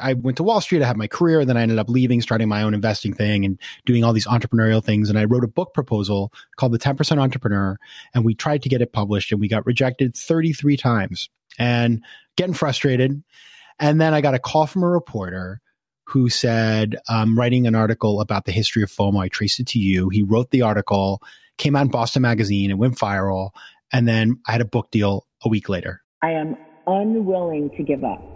I went to Wall Street. I had my career. And Then I ended up leaving, starting my own investing thing and doing all these entrepreneurial things. And I wrote a book proposal called The 10% Entrepreneur. And we tried to get it published and we got rejected 33 times and getting frustrated. And then I got a call from a reporter who said, I'm writing an article about the history of FOMO. I traced it to you. He wrote the article, came out in Boston Magazine, it went viral. And then I had a book deal a week later. I am unwilling to give up.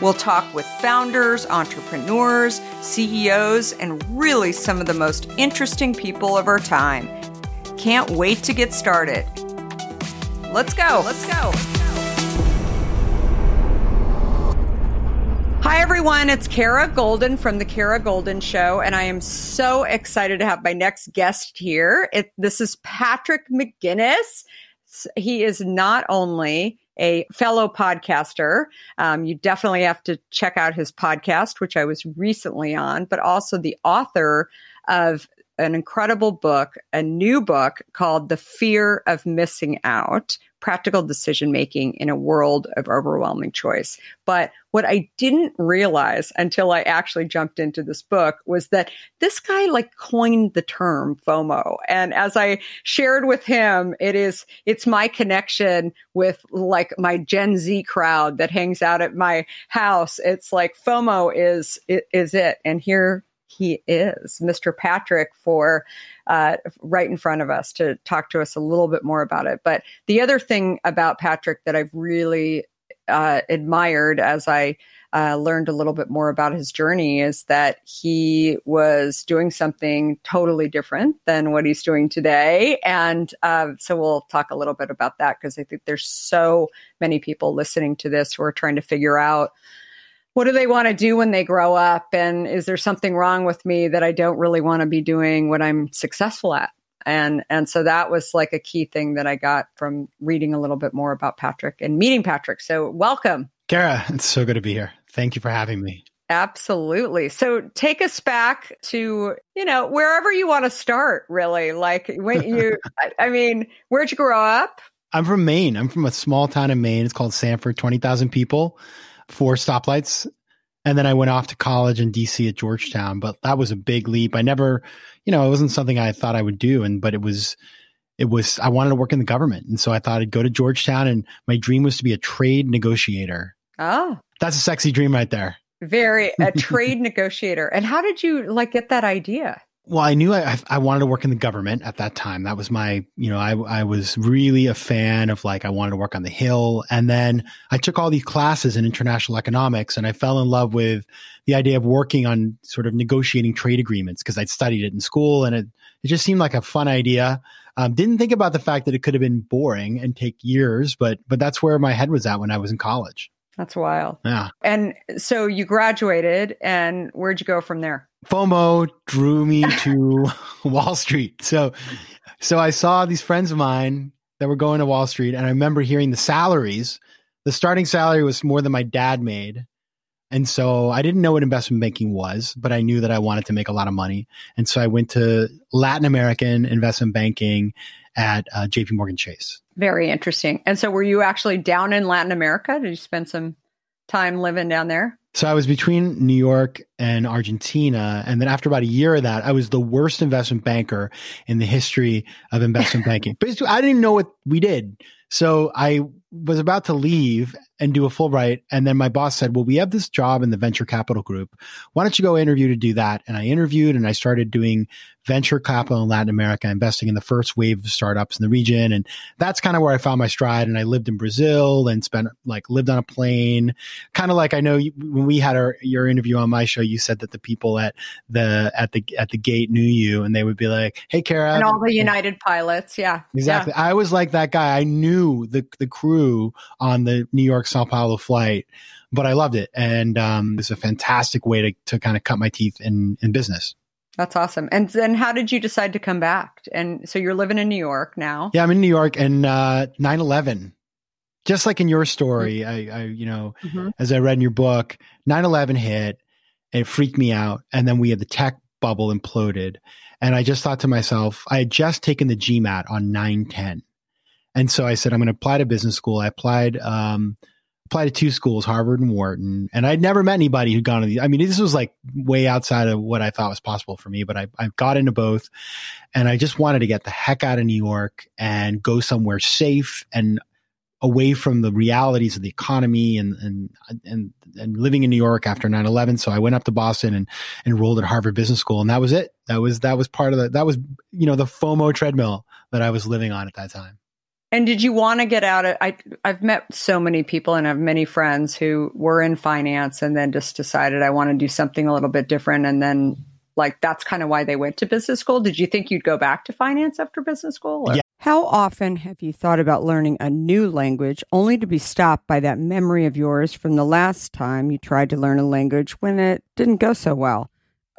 We'll talk with founders, entrepreneurs, CEOs, and really some of the most interesting people of our time. Can't wait to get started. Let's go. Let's go. Hi, everyone. It's Kara Goldin from The Kara Goldin Show, and I am so excited to have my next guest here. It, this is Patrick McGinnis. He is not only a fellow podcaster. Um, you definitely have to check out his podcast, which I was recently on, but also the author of an incredible book, a new book called The Fear of Missing Out Practical Decision Making in a World of Overwhelming Choice. But what I didn't realize until I actually jumped into this book was that this guy like coined the term FOMO. And as I shared with him, it is, it's my connection with like my Gen Z crowd that hangs out at my house. It's like FOMO is, is it. And here he is, Mr. Patrick, for uh, right in front of us to talk to us a little bit more about it. But the other thing about Patrick that I've really uh, admired as I uh, learned a little bit more about his journey is that he was doing something totally different than what he's doing today. And uh, so we'll talk a little bit about that because I think there's so many people listening to this who are trying to figure out what do they want to do when they grow up? And is there something wrong with me that I don't really want to be doing what I'm successful at? And and so that was like a key thing that I got from reading a little bit more about Patrick and meeting Patrick. So welcome. Kara, it's so good to be here. Thank you for having me. Absolutely. So take us back to, you know, wherever you want to start, really. Like when you, I mean, where'd you grow up? I'm from Maine. I'm from a small town in Maine. It's called Sanford, 20,000 people four stoplights. And then I went off to college in DC at Georgetown, but that was a big leap. I never, you know, it wasn't something I thought I would do. And, but it was, it was, I wanted to work in the government. And so I thought I'd go to Georgetown and my dream was to be a trade negotiator. Oh, that's a sexy dream right there. Very, a trade negotiator. And how did you like get that idea? Well, I knew I, I wanted to work in the government at that time. That was my, you know, I, I was really a fan of like, I wanted to work on the Hill. And then I took all these classes in international economics and I fell in love with the idea of working on sort of negotiating trade agreements because I'd studied it in school and it, it just seemed like a fun idea. Um, didn't think about the fact that it could have been boring and take years, but, but that's where my head was at when I was in college. That's wild. Yeah. And so you graduated and where'd you go from there? FOMO drew me to Wall Street. So, so I saw these friends of mine that were going to Wall Street, and I remember hearing the salaries. The starting salary was more than my dad made. And so I didn't know what investment banking was, but I knew that I wanted to make a lot of money. And so I went to Latin American investment banking at uh, JP Morgan Chase. Very interesting. And so were you actually down in Latin America? Did you spend some time living down there? So I was between New York and Argentina. And then after about a year of that, I was the worst investment banker in the history of investment banking. But I didn't know what we did. So I was about to leave and do a Fulbright. And then my boss said, well, we have this job in the venture capital group. Why don't you go interview to do that? And I interviewed and I started doing venture capital in Latin America, investing in the first wave of startups in the region. And that's kind of where I found my stride. And I lived in Brazil and spent like lived on a plane, kind of like I know when we had our, your interview on my show, you said that the people at the, at the, at the gate knew you and they would be like, Hey, Kara. And all the United pilots. Yeah. Exactly. Yeah. I was like that guy. I knew the, the crew on the New York Sao Paulo flight, but I loved it. And, um, it was a fantastic way to, to kind of cut my teeth in, in business. That's awesome. And then how did you decide to come back? And so you're living in New York now. Yeah, I'm in New York and uh 9/11. Just like in your story, I, I you know, Mm-hmm. as I read in your book, 9/11 hit and it freaked me out and then we had the tech bubble imploded. And I just thought to myself, I had just taken the GMAT on 910. And so I said, I'm going to apply to business school. I applied, um, applied to two schools, Harvard and Wharton. And I'd never met anybody who'd gone to these. I mean, this was like way outside of what I thought was possible for me, but I, I got into both and I just wanted to get the heck out of New York and go somewhere safe and away from the realities of the economy and, and, and, and living in New York after 9-11. So I went up to Boston and enrolled at Harvard Business School. And that was it. That was, that was part of the, that was, you know, the FOMO treadmill that I was living on at that time. And did you want to get out of I I've met so many people and have many friends who were in finance and then just decided I want to do something a little bit different and then like that's kind of why they went to business school. Did you think you'd go back to finance after business school? or- Yeah. How often have you thought about learning a new language only to be stopped by that memory of yours from the last time you tried to learn a language when it didn't go so well?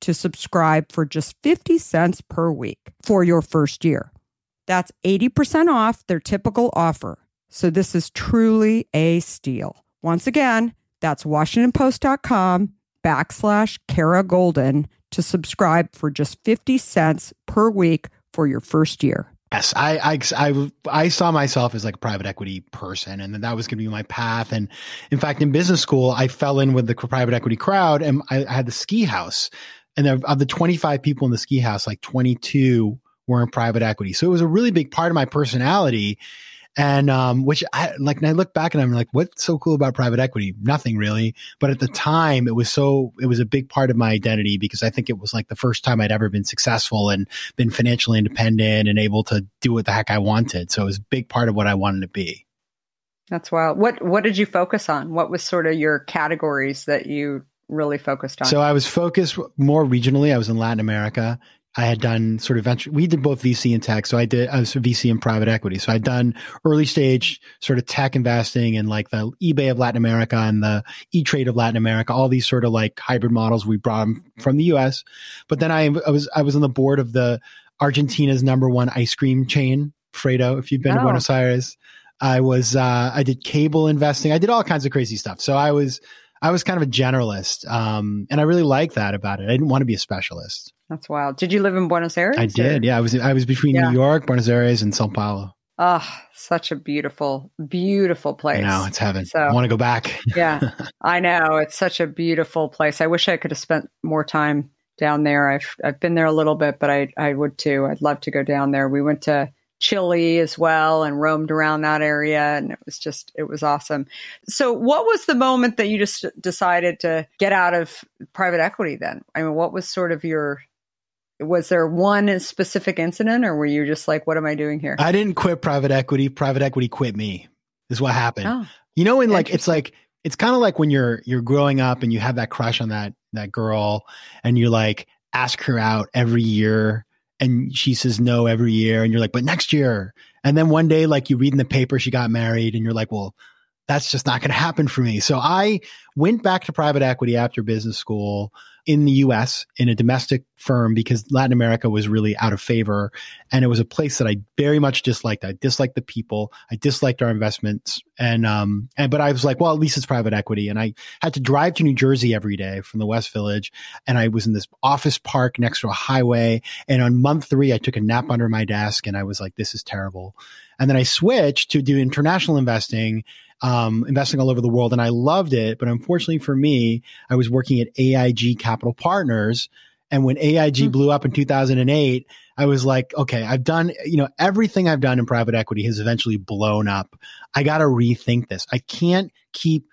to subscribe for just 50 cents per week for your first year. That's 80% off their typical offer. So this is truly a steal. Once again, that's washingtonpost.com backslash Kara Goldin to subscribe for just 50 cents per week for your first year. Yes, I, I, I, I, saw myself as like a private equity person and then that was going to be my path. And in fact, in business school, I fell in with the private equity crowd and I, I had the ski house. And of the 25 people in the ski house, like 22 were in private equity. So it was a really big part of my personality and um, which I like. And I look back and I'm like, what's so cool about private equity? Nothing really. But at the time, it was so it was a big part of my identity because I think it was like the first time I'd ever been successful and been financially independent and able to do what the heck I wanted. So it was a big part of what I wanted to be. That's wild. What what did you focus on? What was sort of your categories that you really focused on? So I was focused more regionally. I was in Latin America I had done sort of venture. We did both VC and tech. So I did, I was VC and private equity. So I'd done early stage sort of tech investing in like the eBay of Latin America and the E Trade of Latin America, all these sort of like hybrid models. We brought them from the US. But then I, I was, I was on the board of the Argentina's number one ice cream chain, Freddo, if you've been oh. to Buenos Aires. I was, uh, I did cable investing. I did all kinds of crazy stuff. So I was, I was kind of a generalist. Um, and I really like that about it. I didn't want to be a specialist. That's wild. Did you live in Buenos Aires? I did. Yeah, I was. I was between yeah. New York, Buenos Aires, and Sao Paulo. Oh, such a beautiful, beautiful place. I know it's heaven. So, I want to go back. yeah, I know it's such a beautiful place. I wish I could have spent more time down there. I've I've been there a little bit, but I I would too. I'd love to go down there. We went to Chile as well and roamed around that area and it was just it was awesome. So what was the moment that you just decided to get out of private equity then? I mean what was sort of your was there one specific incident or were you just like what am i doing here i didn't quit private equity private equity quit me is what happened oh, you know and like it's like it's kind of like when you're you're growing up and you have that crush on that that girl and you like ask her out every year and she says no every year and you're like but next year. And then one day like you read in the paper she got married and you're like well that's just not going to happen for me. So i went back to private equity after business school in the US in a domestic firm because Latin America was really out of favor. And it was a place that I very much disliked. I disliked the people. I disliked our investments. And, um, and, but I was like, well, at least it's private equity. And I had to drive to New Jersey every day from the West Village. And I was in this office park next to a highway. And on month three, I took a nap under my desk and I was like, this is terrible. And then I switched to do international investing um, investing all over the world, and I loved it. But unfortunately for me, I was working at AIG Capital Partners, and when AIG mm-hmm. blew up in 2008, I was like, okay, I've done, you know, everything I've done in private equity has eventually blown up. I got to rethink this. I can't keep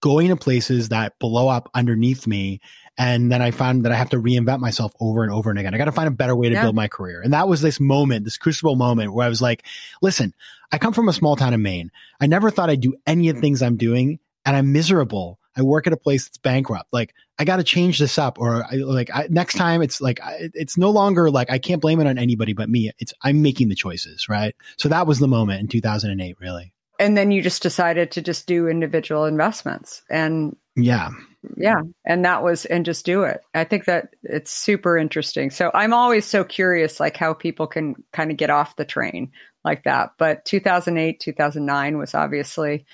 going to places that blow up underneath me and then I found that I have to reinvent myself over and over and again. I got to find a better way to yeah. build my career. And that was this moment, this crucible moment where I was like, listen, I come from a small town in Maine. I never thought I'd do any of the things I'm doing and I'm miserable. I work at a place that's bankrupt. Like I got to change this up or I, like I, next time it's like, I, it's no longer like I can't blame it on anybody but me. It's I'm making the choices. Right. So that was the moment in 2008, really. And then you just decided to just do individual investments. And yeah. Yeah. And that was and just do it. I think that it's super interesting. So i'm always so curious like how people can kind of get off the train like that. But 2008 2009 was obviously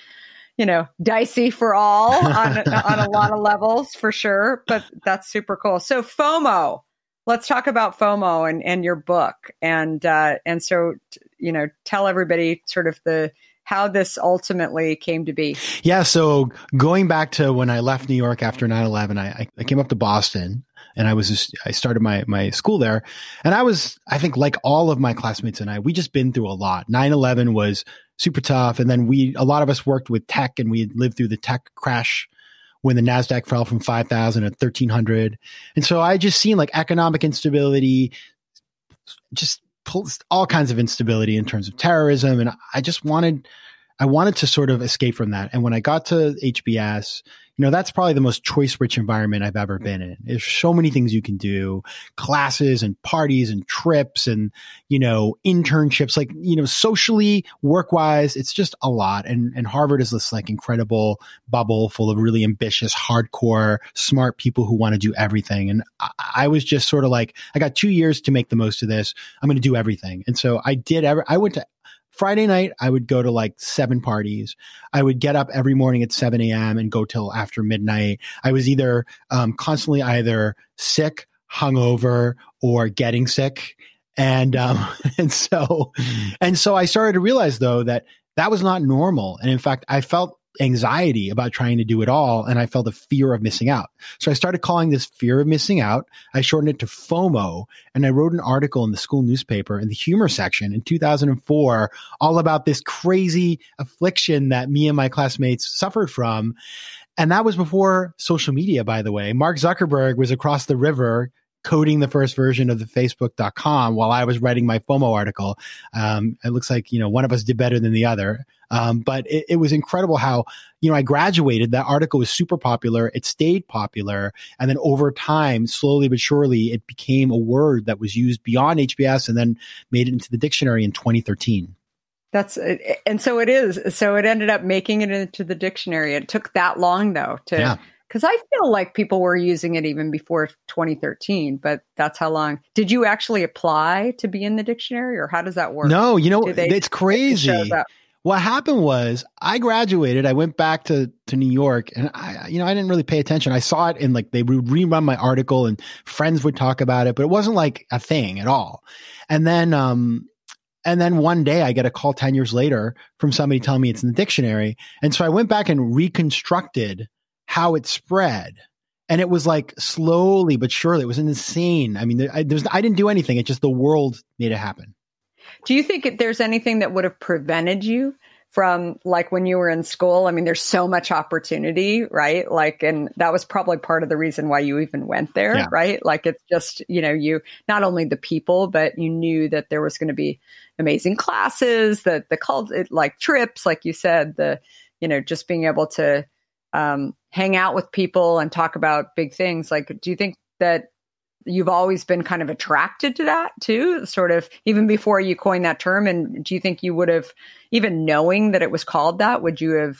you know dicey for all on, on a lot of levels for sure. But that's super cool. So fomo let's talk about fomo and, and your book. And uh, and so you know, tell everybody sort of the how this ultimately came to be. Yeah. So going back to when I left New York after 9-11, I, I came up to Boston and I was just, I started my, my school there and I was, I think like all of my classmates and I, we just been through a lot. 9-11 was super tough. And then we, a lot of us worked with tech and we lived through the tech crash when the NASDAQ fell from 5,000 to 1300. And so I just seen like economic instability, just all kinds of instability in terms of terrorism. And I just wanted, I wanted to sort of escape from that. And when I got to HBS, you know, that's probably the most choice rich environment I've ever been in. There's so many things you can do, classes and parties and trips and, you know, internships, like, you know, socially, work wise, it's just a lot. And, and Harvard is this like incredible bubble full of really ambitious, hardcore, smart people who want to do everything. And I, I was just sort of like, I got two years to make the most of this. I'm going to do everything. And so I did every, I went to Friday night, I would go to like seven parties. I would get up every morning at 7 a.m. and go till after midnight. I was either um, constantly either sick, hungover, or getting sick. And, um, and so, and so I started to realize though that that was not normal. And in fact, I felt anxiety about trying to do it all and I felt a fear of missing out. So I started calling this fear of missing out. I shortened it to FOMO and I wrote an article in the school newspaper in the humor section in 2004 all about this crazy affliction that me and my classmates suffered from. And that was before social media, by the way. Mark Zuckerberg was across the river coding the first version of the facebook.com while I was writing my FOMO article. Um, it looks like, you know, one of us did better than the other. Um, but it, it, was incredible how, you know, I graduated. That article was super popular. It stayed popular. And then over time, slowly but surely, it became a word that was used beyond HBS and then made it into the dictionary in 2013. That's and so it is. So it ended up making it into the dictionary. It took that long though to yeah because I feel like people were using it even before 2013, but that's how long. Did you actually apply to be in the dictionary, or how does that work? No, you know, they, it's crazy. What happened was I graduated. I went back to to New York, and I, you know, I didn't really pay attention. I saw it in like they would rerun my article, and friends would talk about it, but it wasn't like a thing at all. And then, um, and then one day I get a call 10 years later from somebody telling me it's in the dictionary. And so I went back and reconstructed how it spread. And it was like slowly but surely, it was insane. I mean, I, there's, I didn't do anything. It's just the world made it happen. Do you think there's anything that would have prevented you from like when you were in school? I mean, there's so much opportunity, right? Like, and that was probably part of the reason why you even went there, yeah. right? Like, it's just, you know, you not only the people, but you knew that there was going to be amazing classes, that the cult, like trips, like you said, the, you know, just being able to, um, hang out with people and talk about big things. Like, do you think that you've always been kind of attracted to that too, sort of even before you coined that term? And do you think you would have, even knowing that it was called that, would you have,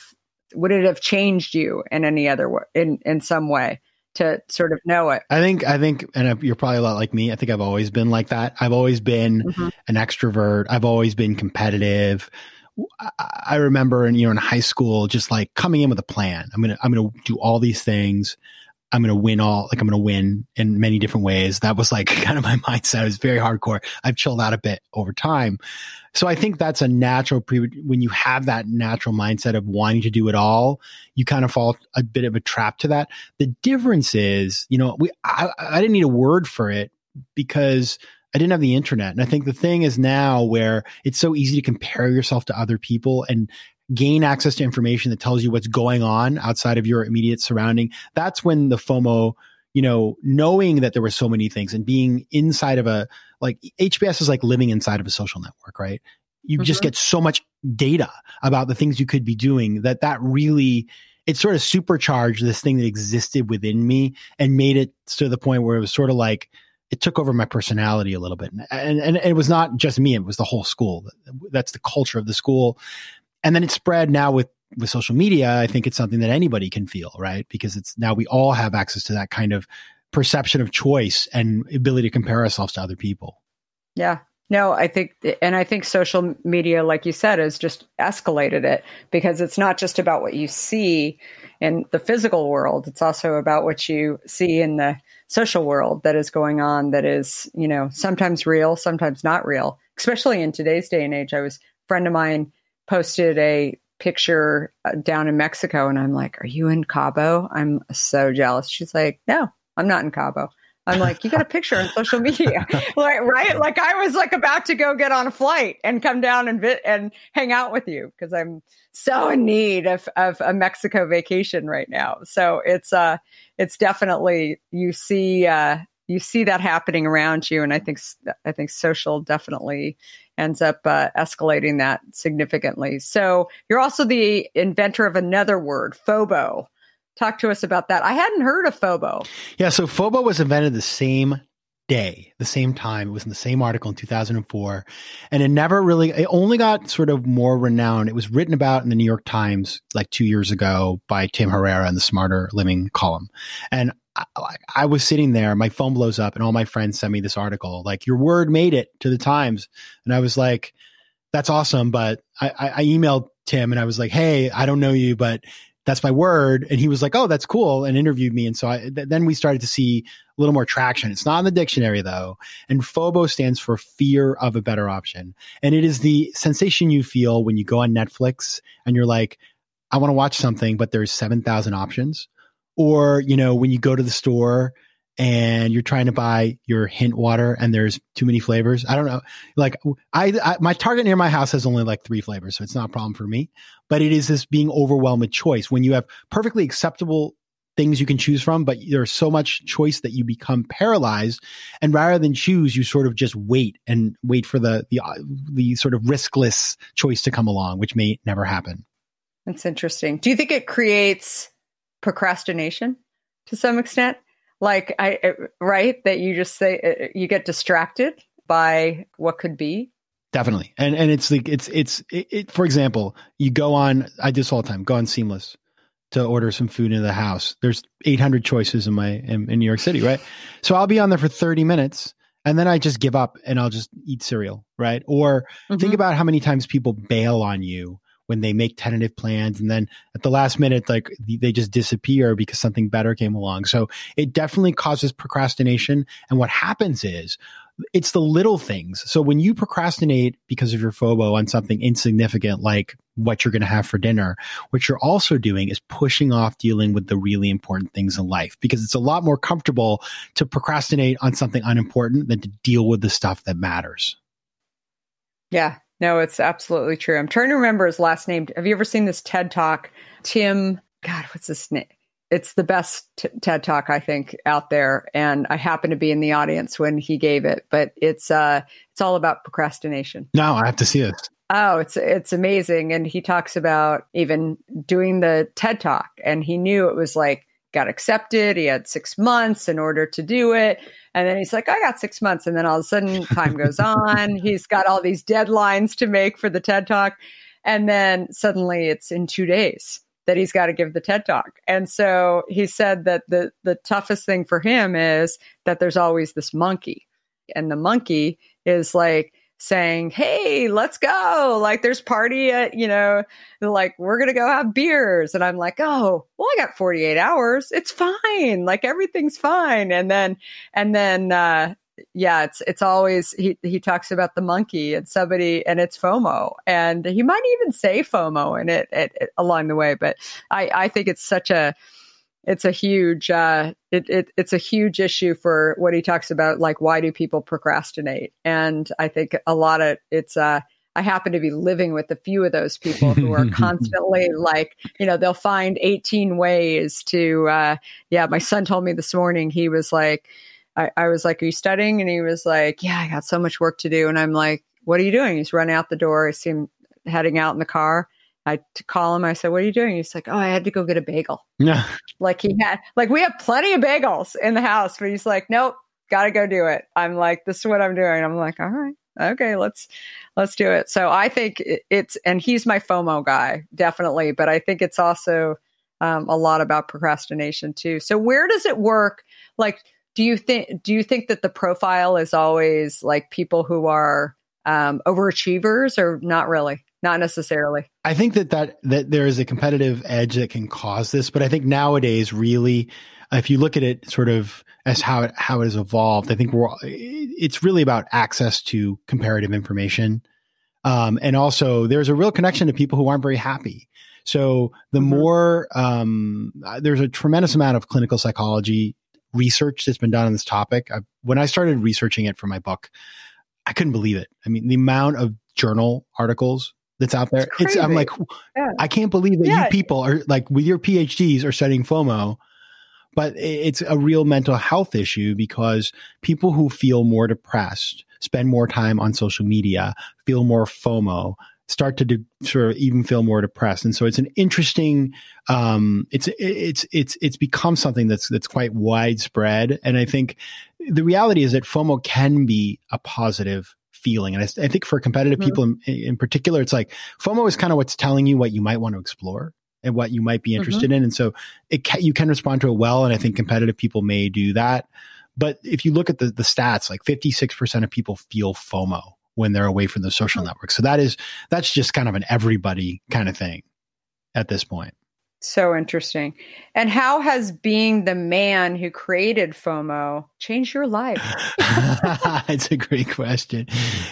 would it have changed you in any other way, in, in some way? to sort of know it. I think, I think, and you're probably a lot like me. I think I've always been like that. I've always been mm-hmm. an extrovert. I've always been competitive. I remember in you know in high school just like coming in with a plan. I'm gonna I'm gonna do all these things. I'm gonna win all like I'm gonna win in many different ways. That was like kind of my mindset. It was very hardcore. I've chilled out a bit over time. So I think that's a natural pre when you have that natural mindset of wanting to do it all, you kind of fall a bit of a trap to that. The difference is, you know, we I, I didn't need a word for it because I didn't have the internet. And I think the thing is now where it's so easy to compare yourself to other people and gain access to information that tells you what's going on outside of your immediate surrounding. That's when the FOMO, you know, knowing that there were so many things and being inside of a, like HBS is like living inside of a social network, right? You mm-hmm. just get so much data about the things you could be doing that that really, it sort of supercharged this thing that existed within me and made it to the point where it was sort of like, it took over my personality a little bit. And, and, it was not just me, it was the whole school. That's the culture of the school. And then it spread now with, with social media. I think it's something that anybody can feel, right? Because it's now we all have access to that kind of perception of choice and ability to compare ourselves to other people. Yeah. No, I think, and I think social media, like you said, has just escalated it because it's not just about what you see in the physical world. It's also about what you see in the social world that is going on that is, you know, sometimes real, sometimes not real, especially in today's day and age. I was, a friend of mine posted a picture uh, down in Mexico and I'm like, Are you in Cabo? I'm so jealous. She's like, No, I'm not in Cabo. I'm like, you got a picture on social media, like, right? Like I was like about to go get on a flight and come down and vi- and hang out with you because I'm so in need of, of a Mexico vacation right now. So it's uh, it's definitely you see uh, you see that happening around you, and I think I think social definitely ends up uh, escalating that significantly. So you're also the inventor of another word, FOBO Talk to us about that. I hadn't heard of FOBO. Yeah, so FOBO was invented the same day, the same time. It was in the same article in 2004. And it never really, it only got sort of more renowned. It was written about in the New York Times like two years ago by Tim Herrera in the Smarter Living column. And I, I, was sitting there, my phone blows up, and all my friends send me this article like, Your word made it to the Times. And I was like, That's awesome. But I, I emailed Tim and I was like, Hey, I don't know you, but that's my word. And he was like, oh, that's cool, and interviewed me. And so I, th- then we started to see a little more traction. It's not in the dictionary though. And FOBO stands for fear of a better option. And it is the sensation you feel when you go on Netflix and you're like, I want to watch something, but there's 7,000 options. Or, you know, when you go to the store and you're trying to buy your hint water and there's too many flavors. I don't know. Like I, I, my target near my house has only like three flavors, so it's not a problem for me. But it is this being overwhelmed with choice when you have perfectly acceptable things you can choose from, but there's so much choice that you become paralyzed. And rather than choose, you sort of just wait and wait for the the the sort of riskless choice to come along, which may never happen. That's interesting. Do you think it creates procrastination to some extent? Like I right that you just say uh, you get distracted by what could be. Definitely, and and it's like it's it's it, it, for example, you go on. I do this all the time. Go on Seamless to order some food into the house. There's 800 choices in my in, in New York City, right? So I'll be on there for 30 minutes and then I just give up and I'll just eat cereal, right? Or mm-hmm. think about how many times people bail on you when they make tentative plans. And then at the last minute like they just disappear because something better came along. So it definitely causes procrastination. And what happens is it's the little things. So when you procrastinate because of your FOBO on something insignificant like what you're going to have for dinner what you're also doing is pushing off dealing with the really important things in life because it's a lot more comfortable to procrastinate on something unimportant than to deal with the stuff that matters. Yeah no, it's absolutely true. I'm trying to remember his last name. Have you ever seen this TED Talk? Tim, God, what's his name? It's the best t- TED Talk I think out there, and I happen to be in the audience when he gave it. But it's uh, it's all about procrastination. No, I have to see it. Oh, it's it's amazing, and he talks about even doing the TED Talk, and he knew it was like got accepted. He had six months in order to do it. And then he's like, I got six months. And then all of a sudden, time goes on. He's got all these deadlines to make for the TED Talk. And then suddenly it's in two days that he's got to give the TED Talk. And so he said that the, the toughest thing for him is that there's always this monkey. And the monkey is like, saying, Hey, let's go. Like there's party at, you know, like we're going to go have beers. And I'm like, Oh, well, I got 48 hours. It's fine. Like everything's fine. And then, and then, uh, yeah, it's it's always he he talks about the monkey and somebody and it's FOMO and he might even say FOMO in it, it, it along the way, but I I think it's such a it's a huge uh, it, it, it's a huge issue for what he talks about like why do people procrastinate? And i think a lot of it's uh i happen to be living with a few of those people who are constantly like you know they'll find 18 ways to uh yeah my son told me this morning he was like I, I was like are you studying? And he was like yeah i got so much work to do. And i'm like what are you doing? He's running out the door i see him heading out in the car I to call him. I said, "What are you doing?" He's like, "Oh, I had to go get a bagel." Yeah, like he had, like we have plenty of bagels in the house, but he's like, "Nope, got to go do it." I'm like, "This is what I'm doing." I'm like, "All right, okay, let's let's do it." So I think it's, and he's my FOMO guy, definitely, but I think it's also um, a lot about procrastination too. So where does it work? Like, do you think do you think that the profile is always like people who are um, overachievers or not really? Not necessarily. I think that, that that there is a competitive edge that can cause this, but I think nowadays, really, if you look at it sort of as how it how it has evolved, I think we're it's really about access to comparative information, um, and also there's a real connection to people who aren't very happy. So the mm-hmm. more um, there's a tremendous amount of clinical psychology research that's been done on this topic. I, when I started researching it for my book, I couldn't believe it. I mean, the amount of journal articles that's out there. It's, it's I'm like, yeah. I can't believe that yeah. you people are like with your PhDs are studying FOMO, but it's a real mental health issue because people who feel more depressed spend more time on social media, feel more FOMO, start to de- sort of even feel more depressed. And so it's an interesting, um, it's, it's, it's, it's become something that's, that's quite widespread. And I think the reality is that FOMO can be a positive feeling. And I, I think for competitive mm-hmm. people in, in, particular, it's like FOMO is kind of what's telling you what you might want to explore and what you might be interested mm-hmm. in. And so it ca- you can respond to it well. And I think competitive people may do that. But if you look at the, the stats, like 56% of people feel FOMO when they're away from the social network. So that is, that's just kind of an everybody kind of thing at this point. So interesting. And how has being the man who created FOMO changed your life? it's a great question.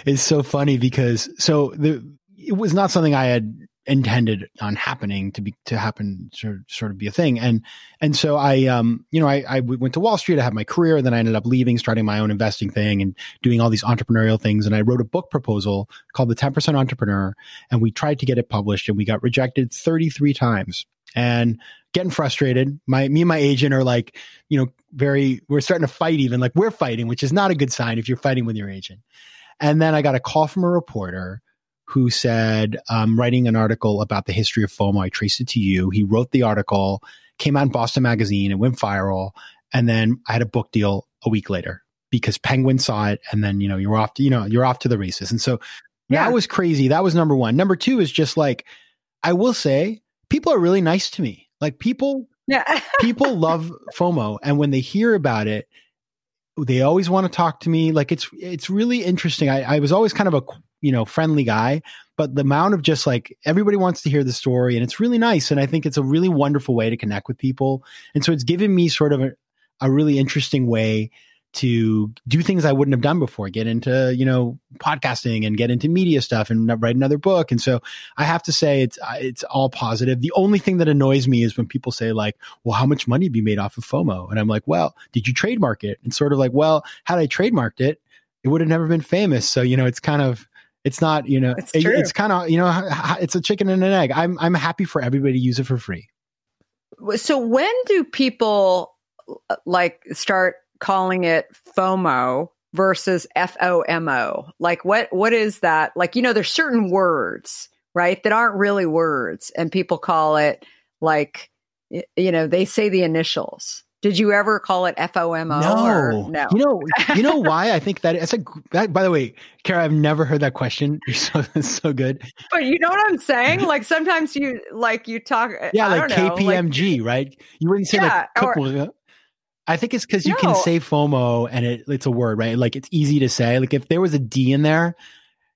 It's so funny because so the it was not something I had intended on happening to be to happen to sort of be a thing and and so i um you know I, I went to wall street i had my career and then i ended up leaving starting my own investing thing and doing all these entrepreneurial things and i wrote a book proposal called the 10% entrepreneur and we tried to get it published and we got rejected 33 times and getting frustrated my me and my agent are like you know very we're starting to fight even like we're fighting which is not a good sign if you're fighting with your agent and then i got a call from a reporter who said, I'm writing an article about the history of FOMO. I traced it to you. He wrote the article, came out in Boston Magazine, it went viral. And then I had a book deal a week later because Penguin saw it. And then, you know, you're off to, you know, you're off to the races. And so yeah. that was crazy. That was number one. Number two is just like, I will say, people are really nice to me. Like people, yeah. people love FOMO. And when they hear about it, they always want to talk to me. Like it's, it's really interesting. I, I was always kind of a you know, friendly guy, but the amount of just like everybody wants to hear the story and it's really nice. And I think it's a really wonderful way to connect with people. And so it's given me sort of a, a really interesting way to do things I wouldn't have done before, get into, you know, podcasting and get into media stuff and write another book. And so I have to say it's, it's all positive. The only thing that annoys me is when people say like, well, how much money have you made off of FOMO? And I'm like, well, did you trademark it? And sort of like, well, had I trademarked it, it would have never been famous. So, you know, it's kind of, it's not, you know, it's, it, it's kind of, you know, it's a chicken and an egg. I'm, I'm happy for everybody to use it for free. So when do people uh, like start calling it FOMO versus FOMO? Like what, what is that? Like, you know, there's certain words, right? That aren't really words and people call it like, you know, they say the initials. Did you ever call it FOMO? No, no. You know, you know why I think that it's a. That, by the way, Kara, I've never heard that question. You're so so good. But you know what I'm saying? Like sometimes you like you talk. Yeah, I like KPMG, like, right? You wouldn't say yeah, like couple. I think it's because you no. can say FOMO and it, it's a word, right? Like it's easy to say. Like if there was a D in there,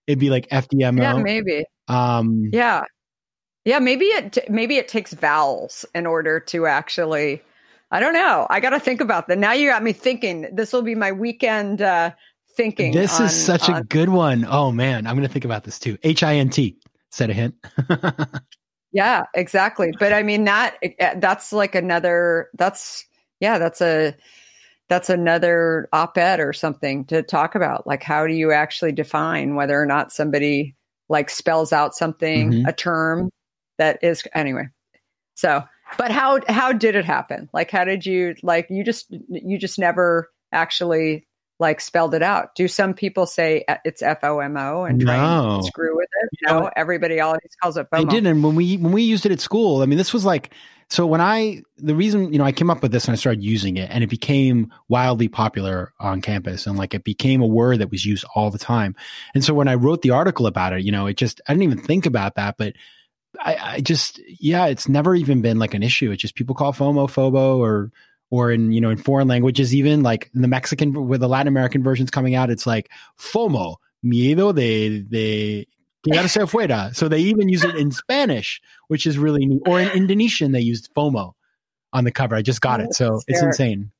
it'd be like FDMO. Yeah, maybe. Um, yeah, yeah. Maybe it maybe it takes vowels in order to actually I don't know. I got to think about that. Now you got me thinking. This will be my weekend uh, thinking. This on, is such on... a good one. Oh man, I'm going to think about this too. H I N T. Set a hint. yeah, exactly. But I mean that uh, that's like another. That's yeah. That's a that's another op-ed or something to talk about. Like, how do you actually define whether or not somebody like spells out something, mm-hmm. a term that is anyway. So but how how did it happen? Like how did you like you just you just never actually like spelled it out? Do some people say it's F O M O and try no. and screw with it? You no, know, everybody always calls it FOMO. I did, and when we when we used it at school, I mean, this was like so when I the reason you know I came up with this and I started using it, and it became wildly popular on campus, and like it became a word that was used all the time. And so when I wrote the article about it, you know, it just I didn't even think about that, but I, I just yeah, it's never even been like an issue. It's just people call FOMO FOBO or or in you know in foreign languages even like the Mexican with the Latin American versions coming out, it's like FOMO miedo de, de quedarse afuera. So they even use it in Spanish, which is really neat. Or in Indonesian, they used FOMO on the cover. I just got Oh, it. So that's it's insane.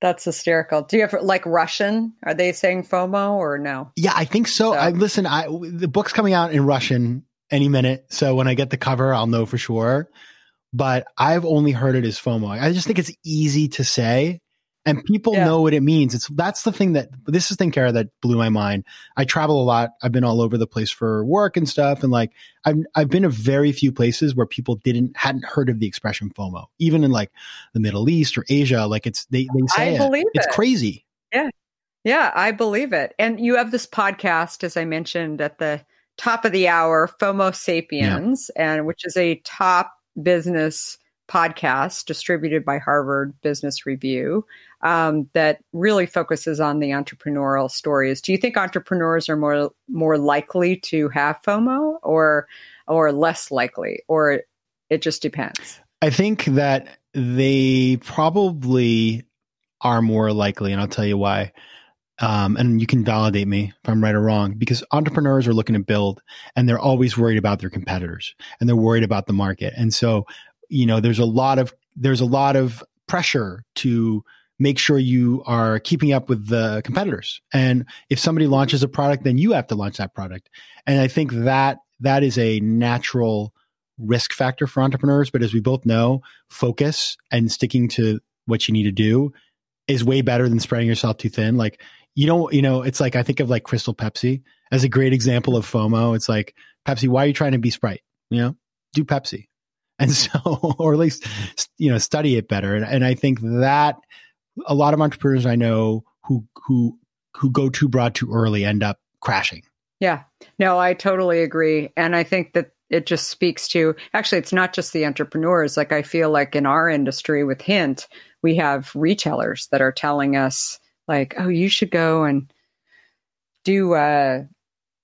That's hysterical. Do you have like Russian? Are they saying FOMO or no? Yeah, I think so. So- I listen. I the book's coming out in Russian any minute, so when I get the cover, I'll know for sure. But I've only heard it as FOMO. I just think it's easy to say, and people Yeah. know what it means. It's that's the thing that this is the thing, Kara, that blew my mind. I travel a lot. I've been all over the place for work and stuff, and like I've I've been to very few places where people didn't hadn't heard of the expression FOMO, even in like the Middle East or Asia. Like it's they they say I it. believe It's it. crazy. Yeah, yeah, I believe it. And you have this podcast, as I mentioned at the top of the hour, FOMO Sapiens, and which is a top business podcast distributed by Harvard Business Review um, that really focuses on the entrepreneurial stories. Do you think entrepreneurs are more more likely to have FOMO, or or less likely, or it just depends? I think that they probably are more likely, and I'll tell you why. Um, and you can validate me if I'm right or wrong, because entrepreneurs are looking to build and they're always worried about their competitors and they're worried about the market. And so, you know, there's a lot of there's a lot of pressure to make sure you are keeping up with the competitors. And if somebody launches a product, then you have to launch that product. And I think that that is a natural risk factor for entrepreneurs. But as we both know, focus and sticking to what you need to do is way better than spreading yourself too thin. Like you don't, you know, it's like I think of like Crystal Pepsi as a great example of FOMO. It's like Pepsi, why are you trying to be Sprite? You know, do Pepsi. And so, or at least, you know, study it better. And, and I think that a lot of entrepreneurs I know who, who, who go too broad too early end up crashing. Yeah, no, I totally agree. And I think that it just speaks to actually, it's not just the entrepreneurs. Like, I feel like in our industry with Hint, we have retailers that are telling us, like, oh, you should go and do uh,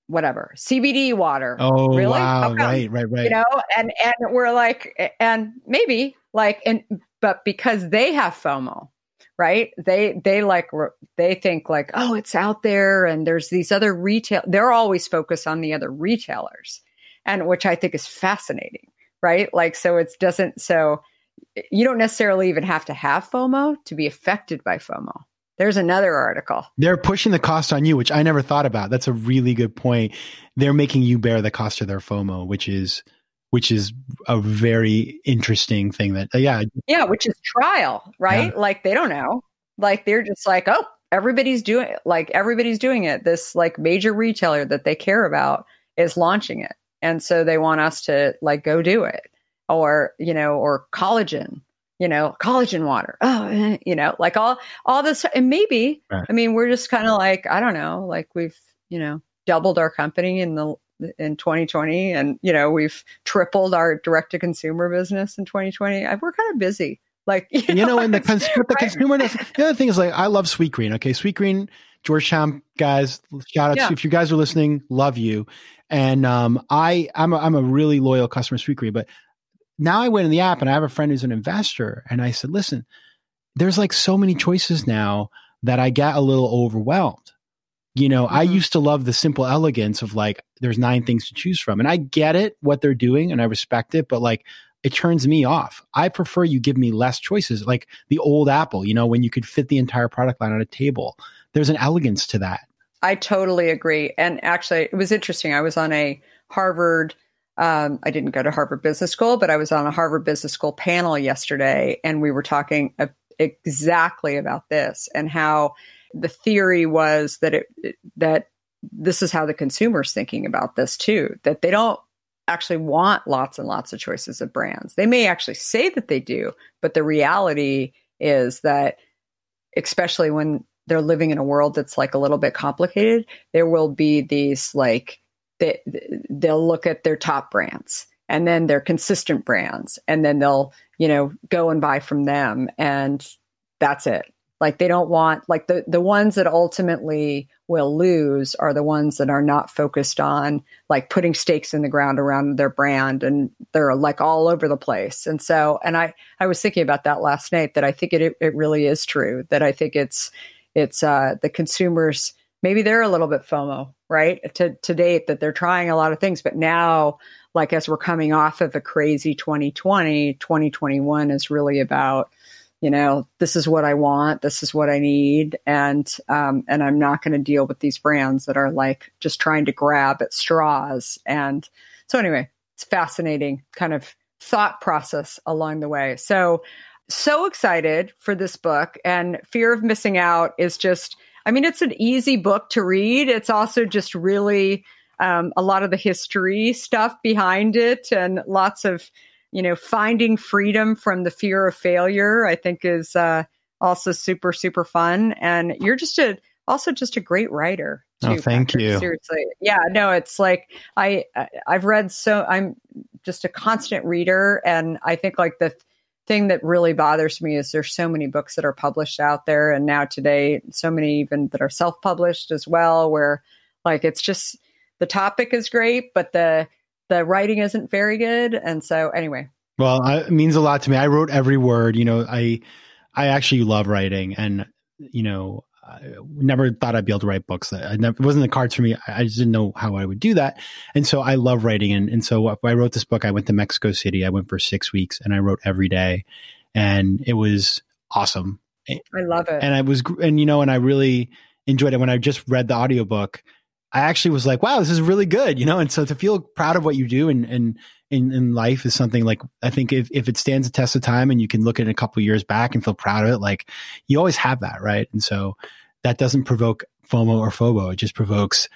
whatever CBD water. Oh, Really? wow. Right, right, right. You know, and and we're like, and maybe like, and but because they have FOMO, right? They they like they think like, oh, it's out there, and there's these other retail. They're always focused on the other retailers, and which I think is fascinating, right? Like, so it doesn't so you don't necessarily even have to have FOMO to be affected by FOMO. There's another article. They're pushing the cost on you, which I never thought about. That's a really good point. They're making you bear the cost of their FOMO, which is which is a very interesting thing that yeah, Yeah, which is trial, right? Like they don't know. Like they're just like, oh, everybody's doing it. Like everybody's doing it. This like major retailer that they care about is launching it. And so they want us to like go do it. Or, you know, or collagen, you know, collagen water. Oh, eh, you know, like all all this and maybe Right. I mean, we're just kind of like, I don't know, like we've, you know, doubled our company in the in 2020 and you know we've tripled our direct to consumer business in 2020 I, we're kind of busy like you, you know, and the, cons- but the consumer does. The other thing is like, I love Sweet Green. Okay. Sweet Green, Georgetown guys, shout out Yeah. to if you guys are listening, love you. And, um, I, I'm a, I'm a really loyal customer Sweet Green, but now I went in the app and I have a friend who's an investor and I said, listen, there's like so many choices now that I get a little overwhelmed. You know, I Mhm. used to love the simple elegance of like, there's nine things to choose from. And I get it, what they're doing, and I respect it, but like, it turns me off. I prefer you give me less choices, like the old Apple, you know, when you could fit the entire product line on a table. There's an elegance to that. I totally agree. And actually, it was interesting. I was on a Harvard, um, I didn't go to Harvard Business School, but I was on a Harvard Business School panel yesterday, and we were talking exactly about this and how the theory was that it that this is how the consumer's thinking about this too. That they don't actually want lots and lots of choices of brands. They may actually say that they do, but the reality is that, especially when they're living in a world that's like a little bit complicated, there will be these like they they'll look at their top brands and then their consistent brands and then they'll you know go and buy from them and that's it like they don't want like the the ones that ultimately will lose are the ones that are not focused on like putting stakes in the ground around their brand and they're like all over the place and so and i i was thinking about that last night that i think it it really is true that i think it's it's uh the consumers maybe they're a little bit FOMO, right? To to date that they're trying a lot of things, but now like as we're coming off of a crazy 2020, 2021 is really about you know this is what i want this is what i need. And um, and i'm not going to deal with these brands that are like just trying to grab at straws. And so anyway it's fascinating kind of thought process along the way. So so excited for this book. And fear of missing out is just i mean it's an easy book to read. It's also just really um, a lot of the history stuff behind it and lots of you know, finding freedom from the fear of failure, I think is uh, also super, super fun. And you're just a, also just a great writer. Too, oh, thank Patrick. you. Seriously. Yeah, no, it's like, I, I've read so, I'm just a constant reader. And I think like the thing that really bothers me is there's so many books that are published out there. And now today, so many even that are self-published as well, where like, it's just, the topic is great, but the, the writing isn't very good. And so, anyway. Well, it means a lot to me. I wrote every word. You know, I I actually love writing, and you know, I never thought I'd be able to write books. I never, it wasn't the cards for me. I just didn't know how I would do that. And so I love writing. And, and so I wrote this book. I went to Mexico City. I went for six weeks and I wrote every day. And it was awesome. I love it. And I was, and you know, and I really enjoyed it when I just read the audiobook. I actually was like, wow, this is really good, you know? And so to feel proud of what you do and, and in, in life is something like, I think if, if it stands the test of time and you can look at it a couple years back and feel proud of it, like you always have that, right? And so that doesn't provoke FOMO or FOBO. It just provokes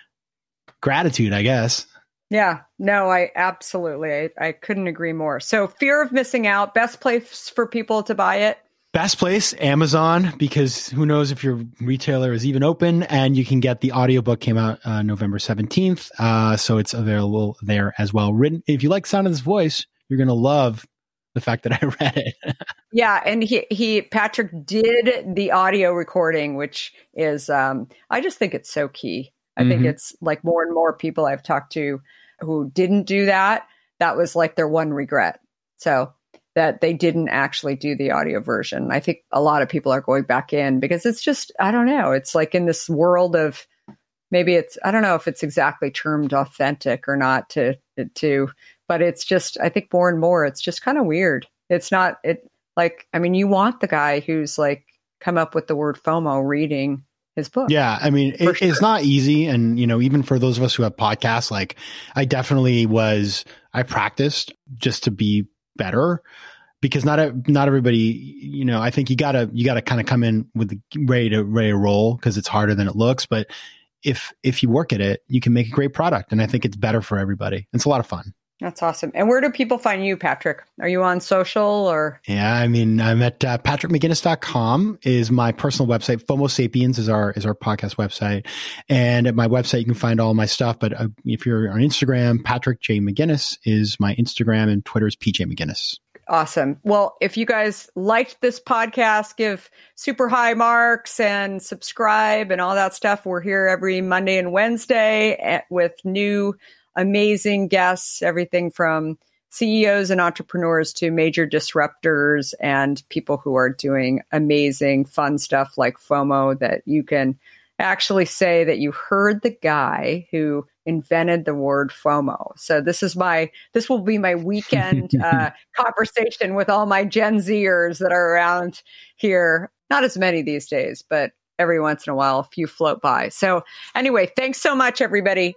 gratitude, I guess. Yeah, no, I absolutely, I, I couldn't agree more. So fear of missing out, best place for people to buy it. Best place, Amazon, because who knows if your retailer is even open. And you can get the audiobook came out uh, November 17th. Uh, so it's available there as well. Written, if you like sound of this voice, you're going to love the fact that I read it. yeah. And he, he, Patrick did the audio recording, which is, um, I just think it's so key. I mm-hmm. think it's like more and more people I've talked to who didn't do that. That was like their one regret. So that they didn't actually do the audio version. I think a lot of people are going back in because it's just, I don't know, it's like in this world of maybe it's, I don't know if it's exactly termed authentic or not to, to, but it's just, I think more and more, it's just kind of weird. It's not, it like, I mean, you want the guy who's like come up with the word FOMO reading his book. Yeah, I mean, it, sure. it's not easy, and you know, even for those of us who have podcasts, like I definitely was, I practiced just to be better because not not everybody you know i think you gotta you gotta kind of come in with the ready to ready to roll because it's harder than it looks. But if if you work at it you can make a great product and i think it's better for everybody. It's a lot of fun that's awesome. And where do people find you, Patrick? Are you on social or? Yeah, I mean, I'm at uh, patrickmcginnis.com is my personal website. FOMO Sapiens is our, is our podcast website. And at my website, you can find all my stuff. But uh, if you're on Instagram, Patrick J. McGinnis is my Instagram and Twitter is PJ McGinnis. Awesome. Well, if you guys liked this podcast, give super high marks and subscribe and all that stuff. We're here every Monday and Wednesday eh, with new amazing guests, everything from CEOs and entrepreneurs to major disruptors and people who are doing amazing, fun stuff like FOMO that you can actually say that you heard the guy who invented the word FOMO. So this is my this will be my weekend uh, conversation with all my Gen Zers that are around here. Not as many these days, but every once in a while, a few float by. So anyway, thanks so much, everybody.